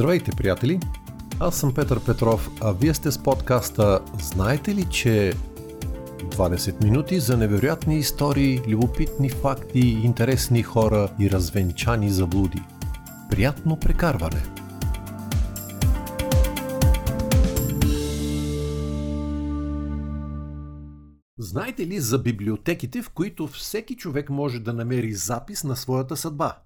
Здравейте, приятели! Аз съм Петър Петров, а вие сте с подкаста Знаете ли, че 20 минути за невероятни истории, любопитни факти, интересни хора и развенчани заблуди. Приятно прекарване! Знаете ли за библиотеките, в които всеки човек може да намери запис на своята съдба?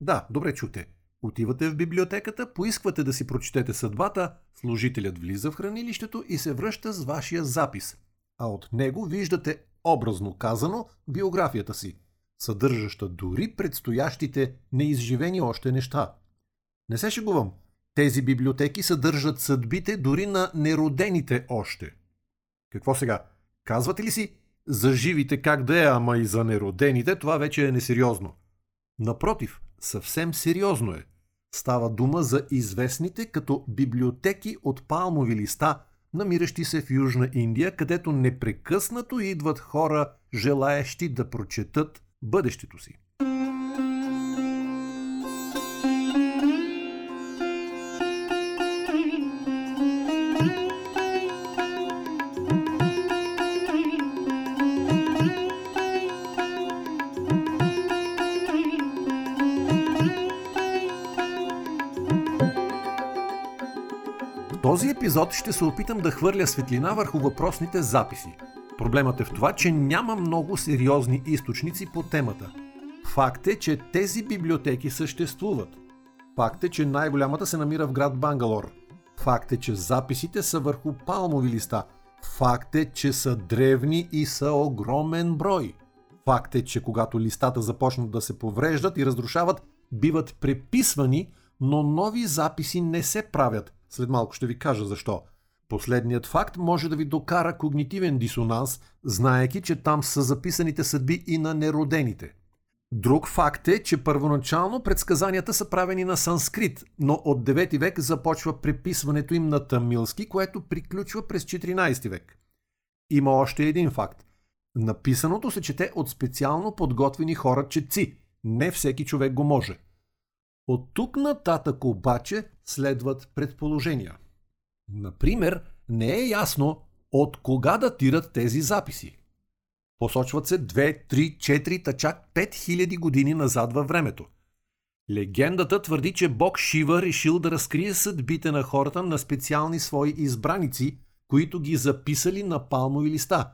Да, добре чуте. Отивате в библиотеката, поисквате да си прочетете съдбата, служителят влиза в хранилището и се връща с вашия запис. А от него виждате, образно казано, биографията си, съдържаща дори предстоящите неизживени още неща. Не се шегувам. Тези библиотеки съдържат съдбите дори на неродените още. Какво сега? Казвате ли си, за живите как да е, ама и за неродените, това вече е несериозно. Напротив, съвсем сериозно е. Става дума за известните като библиотеки от палмови листа, намиращи се в Южна Индия, където непрекъснато идват хора, желаещи да прочетат бъдещето си. Епизод ще се опитам да хвърля светлина върху въпросните записи. Проблемът е в това, че няма много сериозни източници по темата. Факт е, че тези библиотеки съществуват. Факт е, че най-голямата се намира в град Бангалор. Факт е, че записите са върху палмови листа. Факт е, че са древни и са огромен брой. Факт е, че когато листата започнат да се повреждат и разрушават, биват преписвани, но нови записи не се правят, след малко ще ви кажа защо. Последният факт може да ви докара когнитивен дисонанс, знаеки, че там са записаните съдби и на неродените. Друг факт е, че първоначално предсказанията са правени на санскрит, но от 9 век започва преписването им на тамилски, което приключва през 14 век. Има още един факт. Написаното се чете от специално подготвени хора четци. Не всеки човек го може. От тук нататък обаче следват предположения. Например, не е ясно от кога датират тези записи. Посочват се 2, 3, 4, та чак 5000 години назад във времето. Легендата твърди, че бог Шива решил да разкрие съдбите на хората на специални свои избраници, които ги записали на палмови листа.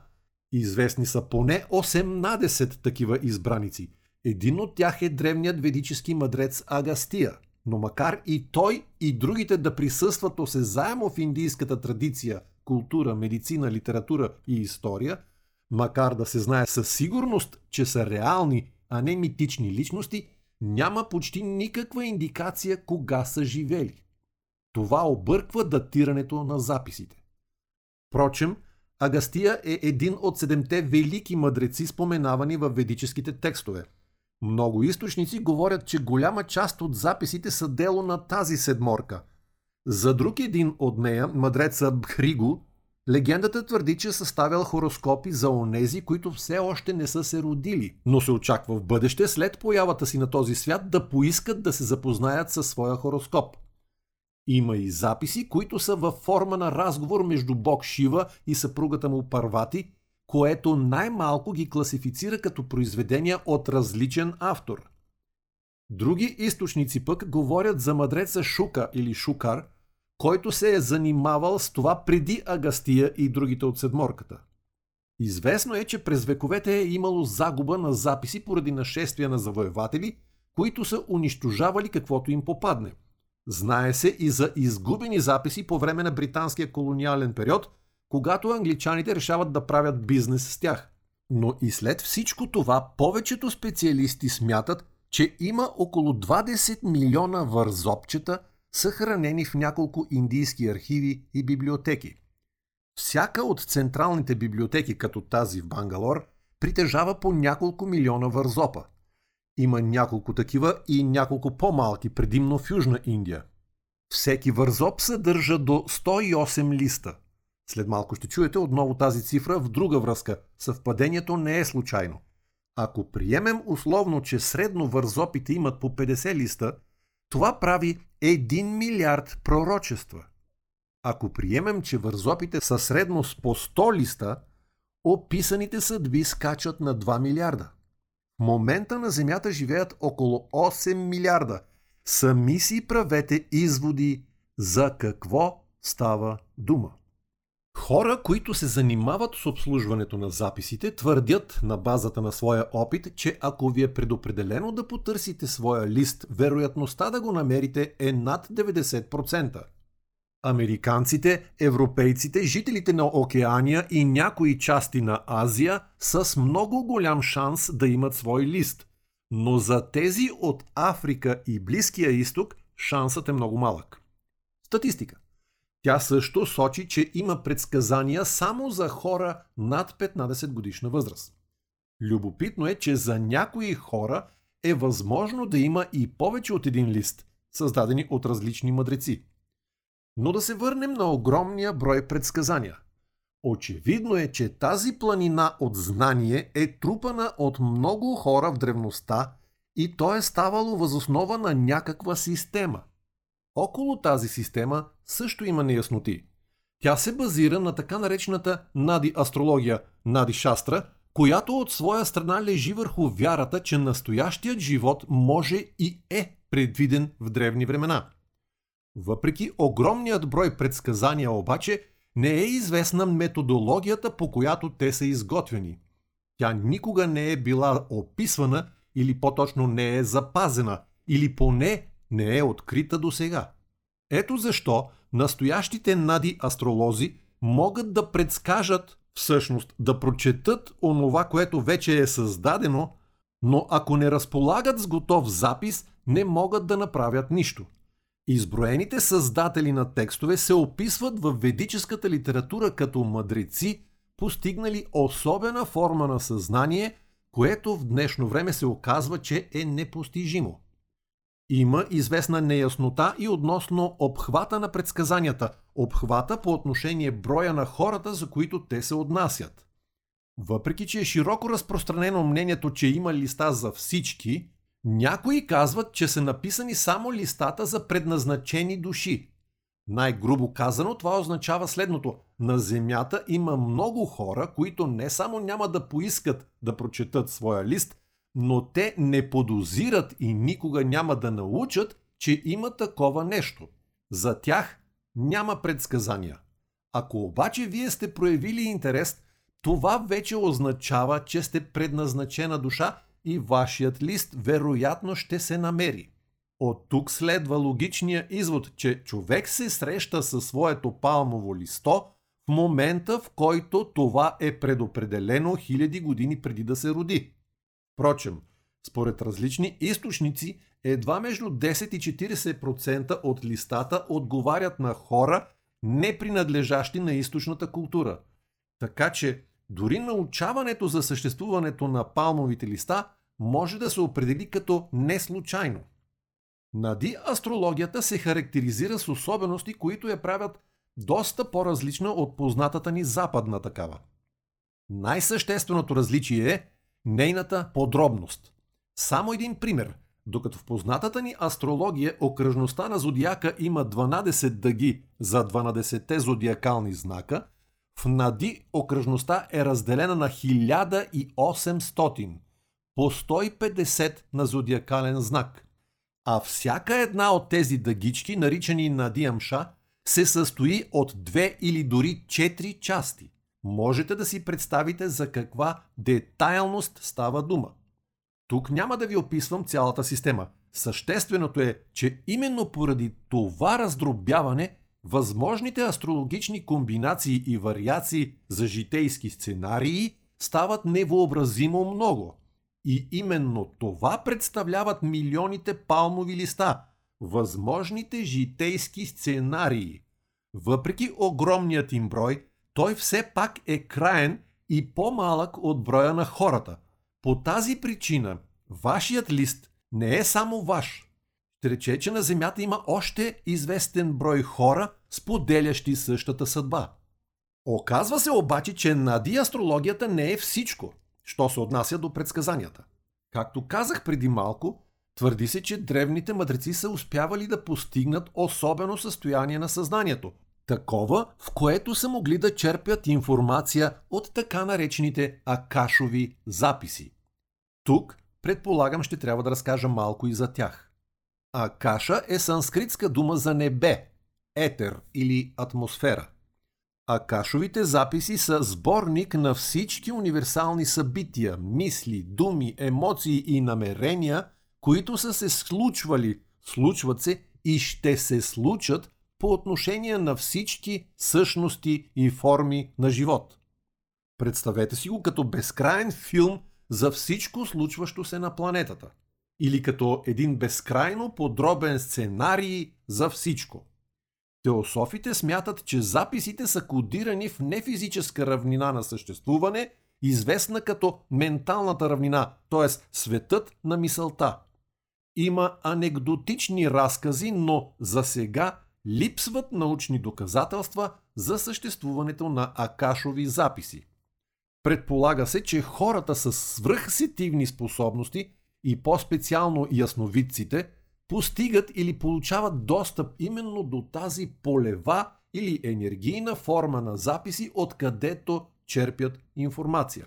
Известни са поне 18 такива избраници – един от тях е древният ведически мъдрец Агастия, но макар и той и другите да присъстват осезаемо в индийската традиция, култура, медицина, литература и история, макар да се знае със сигурност, че са реални, а не митични личности, няма почти никаква индикация кога са живели. Това обърква датирането на записите. Впрочем, Агастия е един от седемте велики мъдреци, споменавани в ведическите текстове – много източници говорят, че голяма част от записите са дело на тази седморка. За друг един от нея, мъдреца Бхриго, легендата твърди, че съставял хороскопи за онези, които все още не са се родили, но се очаква в бъдеще след появата си на този свят да поискат да се запознаят със своя хороскоп. Има и записи, които са във форма на разговор между бог Шива и съпругата му Парвати – което най-малко ги класифицира като произведения от различен автор. Други източници пък говорят за мъдреца Шука или Шукар, който се е занимавал с това преди Агастия и другите от седморката. Известно е, че през вековете е имало загуба на записи поради нашествия на завоеватели, които са унищожавали каквото им попадне. Знае се и за изгубени записи по време на британския колониален период – когато англичаните решават да правят бизнес с тях. Но и след всичко това, повечето специалисти смятат, че има около 20 милиона вързопчета, съхранени в няколко индийски архиви и библиотеки. Всяка от централните библиотеки, като тази в Бангалор, притежава по няколко милиона вързопа. Има няколко такива и няколко по-малки, предимно в Южна Индия. Всеки вързоп съдържа до 108 листа. След малко ще чуете отново тази цифра в друга връзка. Съвпадението не е случайно. Ако приемем условно, че средно вързопите имат по 50 листа, Това прави 1 милиард пророчества. Ако приемем, че вързопите са средно с по 100 листа, описаните съдби скачат на 2 милиарда. В момента на Земята живеят около 8 милиарда. Сами си правете изводи за какво става дума. Хора, които се занимават с обслужването на записите, твърдят на базата на своя опит, че ако ви е предопределено да потърсите своя лист, вероятността да го намерите е над 90%. Американците, европейците, жителите на Океания и някои части на Азия са с много голям шанс да имат свой лист. Но за тези от Африка и Близкия изток шансът е много малък. Статистика. Тя също сочи, че има предсказания само за хора над 15 годишна възраст. Любопитно е, че за някои хора е възможно да има и повече от един лист, създадени от различни мъдреци. Но да се върнем на огромния брой предсказания. Очевидно е, че тази планина от знание е трупана от много хора в древността и то е ставало възоснова на някаква система – около тази система също има неясноти. Тя се базира на така наречената Нади астрология, Нади Шастра, която от своя страна лежи върху вярата, че настоящият живот може и е предвиден в древни времена. Въпреки огромният брой предсказания обаче, не е известна методологията, по която те са изготвени. Тя никога не е била описвана или по-точно не е запазена, или поне не е открита до сега. Ето защо настоящите нади астролози могат да предскажат, всъщност да прочетат онова, което вече е създадено, но ако не разполагат с готов запис, не могат да направят нищо. Изброените създатели на текстове се описват в ведическата литература като мъдреци, постигнали особена форма на съзнание, което в днешно време се оказва, че е непостижимо. Има известна неяснота и относно обхвата на предсказанията, обхвата по отношение броя на хората, за които те се отнасят. Въпреки, че е широко разпространено мнението, че има листа за всички, някои казват, че са написани само листата за предназначени души. Най-грубо казано, това означава следното. На Земята има много хора, които не само няма да поискат да прочетат своя лист, но те не подозират и никога няма да научат, че има такова нещо. За тях няма предсказания. Ако обаче вие сте проявили интерес, това вече означава, че сте предназначена душа и вашият лист вероятно ще се намери. От тук следва логичния извод, че човек се среща със своето палмово листо в момента, в който това е предопределено хиляди години преди да се роди. Впрочем, според различни източници, едва между 10 и 40% от листата отговарят на хора, не принадлежащи на източната култура. Така че дори научаването за съществуването на палмовите листа може да се определи като неслучайно. Нади астрологията се характеризира с особености, които я правят доста по-различна от познатата ни западна такава. Най-същественото различие е, нейната подробност. Само един пример. Докато в познатата ни астрология окръжността на зодиака има 12 дъги за 12-те зодиакални знака, в Нади окръжността е разделена на 1800 по 150 на зодиакален знак. А всяка една от тези дъгички, наричани Нади Амша, се състои от две или дори четири части можете да си представите за каква детайлност става дума. Тук няма да ви описвам цялата система. Същественото е, че именно поради това раздробяване, възможните астрологични комбинации и вариации за житейски сценарии стават невообразимо много. И именно това представляват милионите палмови листа, възможните житейски сценарии. Въпреки огромният им брой, той все пак е краен и по-малък от броя на хората. По тази причина, вашият лист не е само ваш. Ще рече, че на Земята има още известен брой хора, споделящи същата съдба. Оказва се обаче, че нади астрологията не е всичко, що се отнася до предсказанията. Както казах преди малко, Твърди се, че древните мъдреци са успявали да постигнат особено състояние на съзнанието. Такова, в което са могли да черпят информация от така наречените акашови записи. Тук, предполагам, ще трябва да разкажа малко и за тях. Акаша е санскритска дума за небе, етер или атмосфера. Акашовите записи са сборник на всички универсални събития, мисли, думи, емоции и намерения, които са се случвали, случват се и ще се случат по отношение на всички същности и форми на живот. Представете си го като безкрайен филм за всичко случващо се на планетата. Или като един безкрайно подробен сценарий за всичко. Теософите смятат, че записите са кодирани в нефизическа равнина на съществуване, известна като менталната равнина, т.е. светът на мисълта. Има анекдотични разкази, но за сега липсват научни доказателства за съществуването на акашови записи. Предполага се, че хората с свръхсетивни способности и по-специално ясновидците постигат или получават достъп именно до тази полева или енергийна форма на записи, откъдето черпят информация.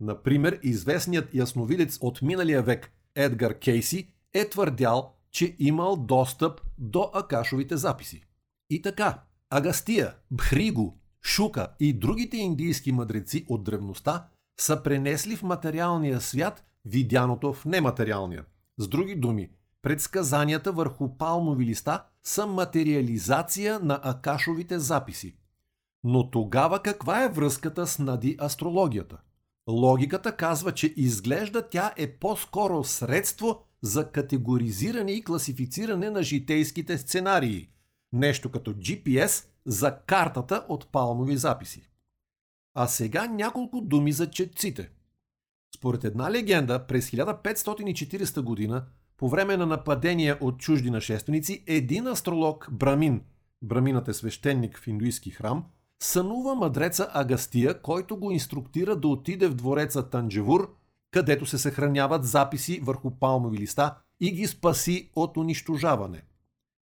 Например, известният ясновидец от миналия век Едгар Кейси е твърдял, че имал достъп до акашовите записи. И така, Агастия, Бхриго, Шука и другите индийски мъдреци от древността са пренесли в материалния свят видяното в нематериалния. С други думи, предсказанията върху палмови листа са материализация на акашовите записи. Но тогава каква е връзката с нади астрологията? Логиката казва, че изглежда тя е по-скоро средство за категоризиране и класифициране на житейските сценарии. Нещо като GPS за картата от палмови записи. А сега няколко думи за четците. Според една легенда, през 1540 година, по време на нападения от чужди нашественици, един астролог Брамин, Браминът е свещеник в индуистски храм, сънува мъдреца Агастия, който го инструктира да отиде в двореца Танджевур, където се съхраняват записи върху палмови листа и ги спаси от унищожаване.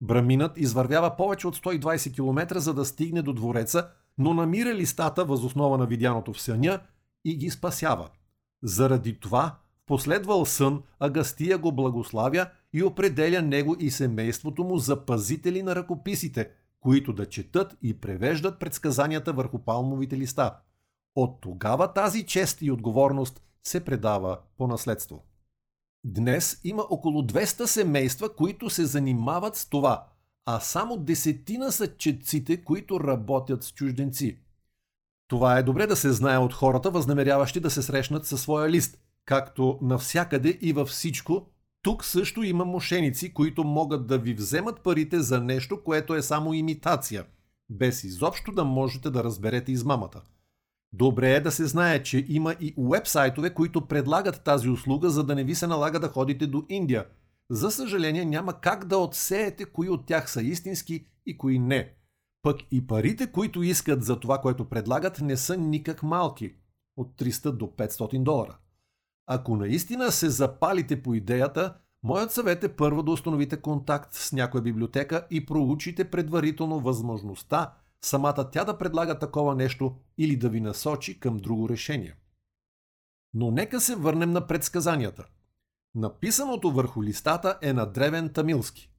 Браминът извървява повече от 120 км за да стигне до двореца, но намира листата възоснова на видяното в съня и ги спасява. Заради това, в последвал сън, Агастия го благославя и определя него и семейството му за пазители на ръкописите, които да четат и превеждат предсказанията върху палмовите листа. От тогава тази чест и отговорност се предава по наследство. Днес има около 200 семейства, които се занимават с това, а само десетина са четците, които работят с чужденци. Това е добре да се знае от хората, възнамеряващи да се срещнат със своя лист. Както навсякъде и във всичко, тук също има мошеници, които могат да ви вземат парите за нещо, което е само имитация, без изобщо да можете да разберете измамата. Добре е да се знае, че има и уебсайтове, които предлагат тази услуга, за да не ви се налага да ходите до Индия. За съжаление няма как да отсеете кои от тях са истински и кои не. Пък и парите, които искат за това, което предлагат, не са никак малки. От 300 до 500 долара. Ако наистина се запалите по идеята, моят съвет е първо да установите контакт с някоя библиотека и проучите предварително възможността самата тя да предлага такова нещо или да ви насочи към друго решение. Но нека се върнем на предсказанията. Написаното върху листата е на древен тамилски.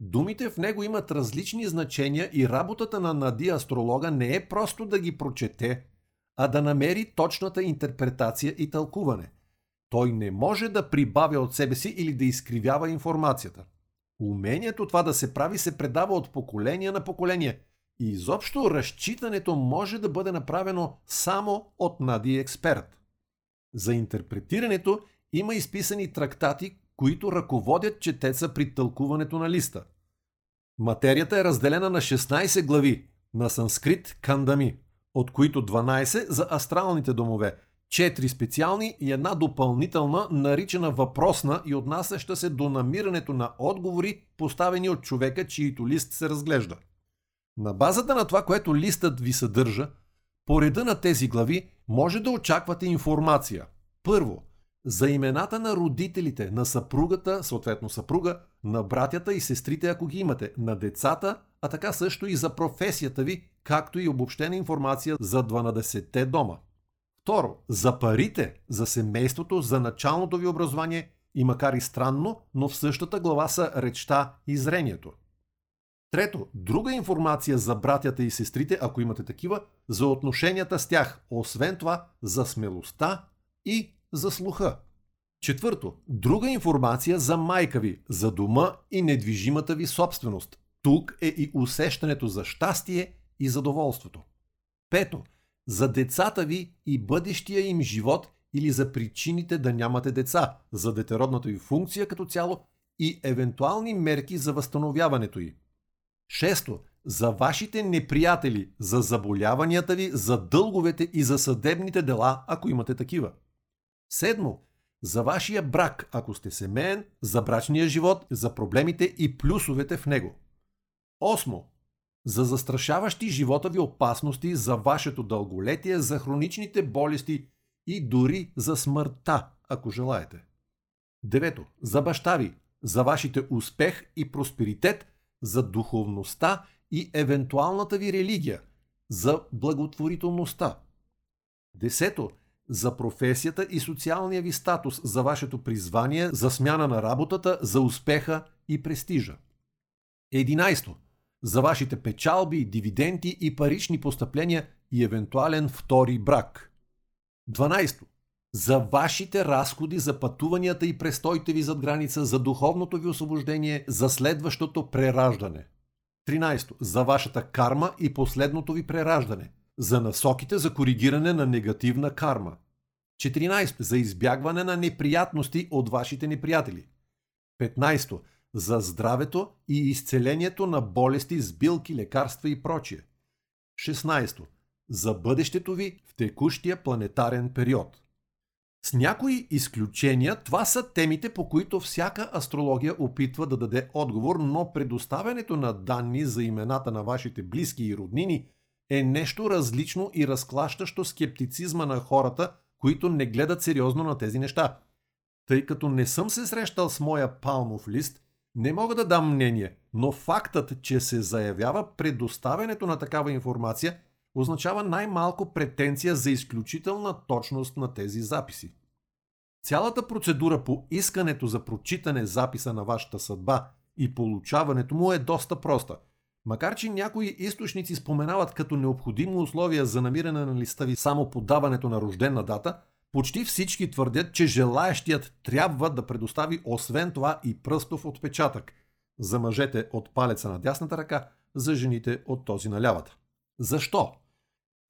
Думите в него имат различни значения и работата на Нади астролога не е просто да ги прочете, а да намери точната интерпретация и тълкуване. Той не може да прибавя от себе си или да изкривява информацията. Умението това да се прави се предава от поколение на поколение – и изобщо разчитането може да бъде направено само от нади експерт. За интерпретирането има изписани трактати, които ръководят четеца при тълкуването на листа. Материята е разделена на 16 глави на санскрит кандами, от които 12 за астралните домове, 4 специални и една допълнителна, наричана въпросна и отнасяща се до намирането на отговори, поставени от човека, чието лист се разглежда. На базата на това, което листът ви съдържа, по реда на тези глави може да очаквате информация. Първо, за имената на родителите, на съпругата, съответно съпруга, на братята и сестрите, ако ги имате, на децата, а така също и за професията ви, както и обобщена информация за 12-те дома. Второ, за парите, за семейството, за началното ви образование и макар и странно, но в същата глава са речта и зрението. Трето, друга информация за братята и сестрите, ако имате такива, за отношенията с тях, освен това за смелостта и за слуха. Четвърто, друга информация за майка ви, за дома и недвижимата ви собственост. Тук е и усещането за щастие и задоволството. Пето, за децата ви и бъдещия им живот или за причините да нямате деца, за детеродната ви функция като цяло и евентуални мерки за възстановяването й. Шесто, за вашите неприятели, за заболяванията ви, за дълговете и за съдебните дела, ако имате такива. Седмо, за вашия брак, ако сте семейен, за брачния живот, за проблемите и плюсовете в него. Осмо, за застрашаващи живота ви опасности, за вашето дълголетие, за хроничните болести и дори за смъртта, ако желаете. Девето, за баща ви, за вашите успех и просперитет, за духовността и евентуалната ви религия, за благотворителността. Десето, за професията и социалния ви статус, за вашето призвание, за смяна на работата, за успеха и престижа. Единайсто, за вашите печалби, дивиденти и парични постъпления и евентуален втори брак. 12. За вашите разходи за пътуванията и престойте ви зад граница, за духовното ви освобождение, за следващото прераждане. 13. За вашата карма и последното ви прераждане. За насоките за коригиране на негативна карма. 14. За избягване на неприятности от вашите неприятели. 15 за здравето и изцелението на болести с билки, лекарства и прочие. 16. За бъдещето ви в текущия планетарен период. С някои изключения, това са темите, по които всяка астрология опитва да даде отговор, но предоставянето на данни за имената на вашите близки и роднини е нещо различно и разклащащо скептицизма на хората, които не гледат сериозно на тези неща. Тъй като не съм се срещал с моя палмов лист, не мога да дам мнение, но фактът, че се заявява предоставянето на такава информация, означава най-малко претенция за изключителна точност на тези записи. Цялата процедура по искането за прочитане записа на вашата съдба и получаването му е доста проста. Макар, че някои източници споменават като необходимо условие за намиране на листа ви само подаването на рождена дата – почти всички твърдят, че желаящият трябва да предостави освен това и пръстов отпечатък. За мъжете от палеца на дясната ръка, за жените от този на лявата. Защо?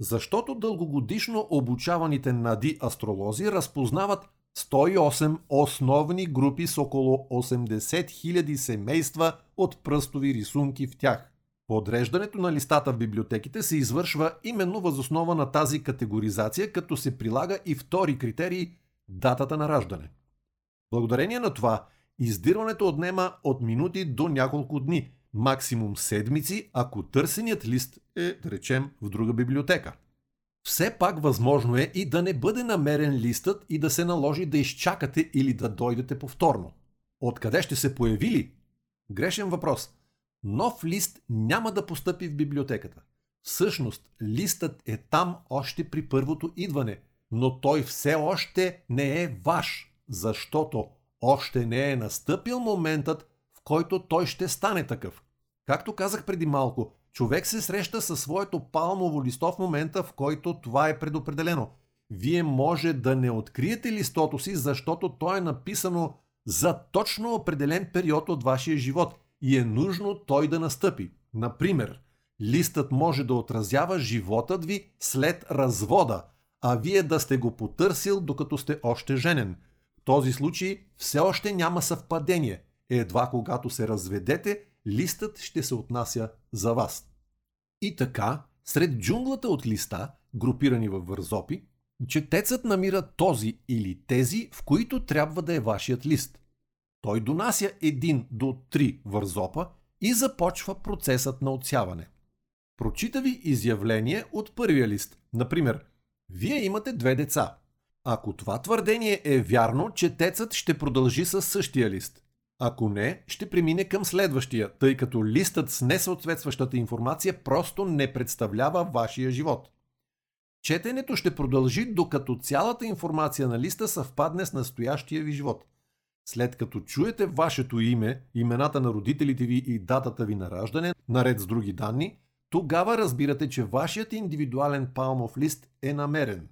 Защото дългогодишно обучаваните нади астролози разпознават 108 основни групи с около 80 000 семейства от пръстови рисунки в тях. Подреждането на листата в библиотеките се извършва именно възоснова на тази категоризация, като се прилага и втори критерий – датата на раждане. Благодарение на това, издирването отнема от минути до няколко дни, максимум седмици, ако търсеният лист е, да речем, в друга библиотека. Все пак възможно е и да не бъде намерен листът и да се наложи да изчакате или да дойдете повторно. Откъде ще се появили? Грешен въпрос – нов лист няма да постъпи в библиотеката. Всъщност, листът е там още при първото идване, но той все още не е ваш, защото още не е настъпил моментът, в който той ще стане такъв. Както казах преди малко, човек се среща със своето палмово листо в момента, в който това е предопределено. Вие може да не откриете листото си, защото то е написано за точно определен период от вашия живот – и е нужно той да настъпи. Например, листът може да отразява животът ви след развода, а вие да сте го потърсил докато сте още женен. В този случай все още няма съвпадение. Едва когато се разведете, листът ще се отнася за вас. И така, сред джунглата от листа, групирани във вързопи, четецът намира този или тези, в които трябва да е вашият лист – той донася един до три вързопа и започва процесът на отсяване. Прочита ви изявление от първия лист. Например, вие имате две деца. Ако това твърдение е вярно, четецът ще продължи с същия лист. Ако не, ще премине към следващия, тъй като листът с несъответстващата информация просто не представлява вашия живот. Четенето ще продължи докато цялата информация на листа съвпадне с настоящия ви живот. След като чуете вашето име, имената на родителите ви и датата ви на раждане, наред с други данни, тогава разбирате, че вашият индивидуален палмов лист е намерен.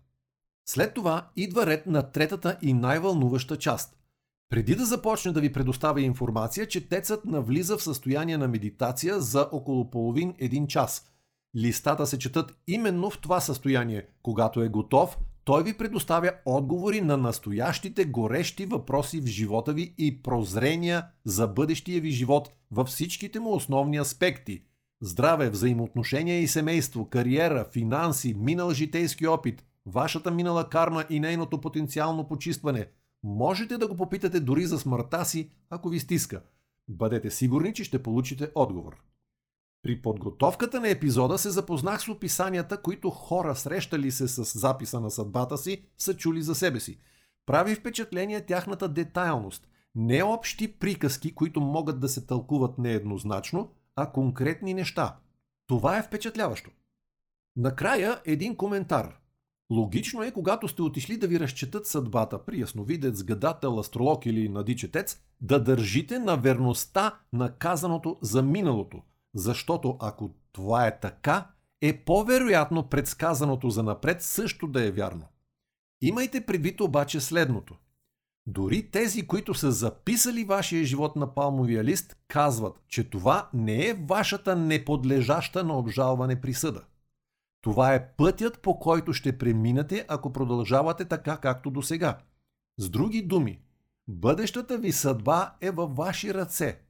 След това идва ред на третата и най-вълнуваща част. Преди да започне да ви предоставя информация, четецът навлиза в състояние на медитация за около половин-един час. Листата се четат именно в това състояние. Когато е готов, той ви предоставя отговори на настоящите горещи въпроси в живота ви и прозрения за бъдещия ви живот във всичките му основни аспекти – Здраве, взаимоотношения и семейство, кариера, финанси, минал житейски опит, вашата минала карма и нейното потенциално почистване. Можете да го попитате дори за смъртта си, ако ви стиска. Бъдете сигурни, че ще получите отговор. При подготовката на епизода се запознах с описанията, които хора, срещали се с записа на съдбата си, са чули за себе си. Прави впечатление тяхната детайлност. Не общи приказки, които могат да се тълкуват нееднозначно, а конкретни неща. Това е впечатляващо. Накрая един коментар. Логично е, когато сте отишли да ви разчетат съдбата при ясновидец, гадател, астролог или надичетец, да държите на верността на казаното за миналото, защото ако това е така, е по-вероятно предсказаното за напред също да е вярно. Имайте предвид обаче следното. Дори тези, които са записали вашия живот на палмовия лист, казват, че това не е вашата неподлежаща на обжалване присъда. Това е пътят, по който ще преминете, ако продължавате така, както до сега. С други думи, бъдещата ви съдба е във ваши ръце.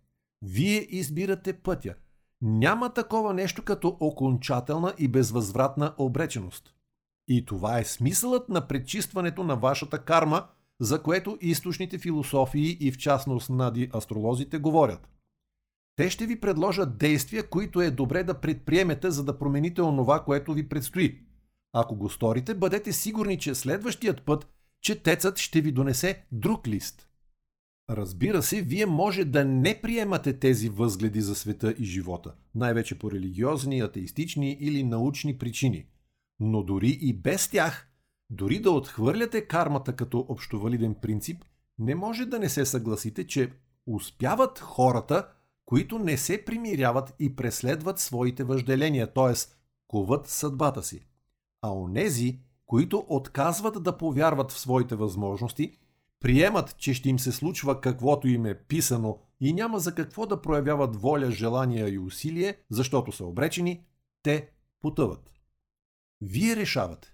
Вие избирате пътя. Няма такова нещо като окончателна и безвъзвратна обреченост. И това е смисълът на пречистването на вашата карма – за което източните философии и в частност нади астролозите говорят. Те ще ви предложат действия, които е добре да предприемете, за да промените онова, което ви предстои. Ако го сторите, бъдете сигурни, че следващият път четецът ще ви донесе друг лист. Разбира се, вие може да не приемате тези възгледи за света и живота, най-вече по религиозни, атеистични или научни причини. Но дори и без тях, дори да отхвърляте кармата като общовалиден принцип, не може да не се съгласите, че успяват хората, които не се примиряват и преследват своите въжделения, т.е. куват съдбата си. А онези, които отказват да повярват в своите възможности, приемат, че ще им се случва каквото им е писано и няма за какво да проявяват воля, желания и усилие, защото са обречени, те потъват. Вие решавате.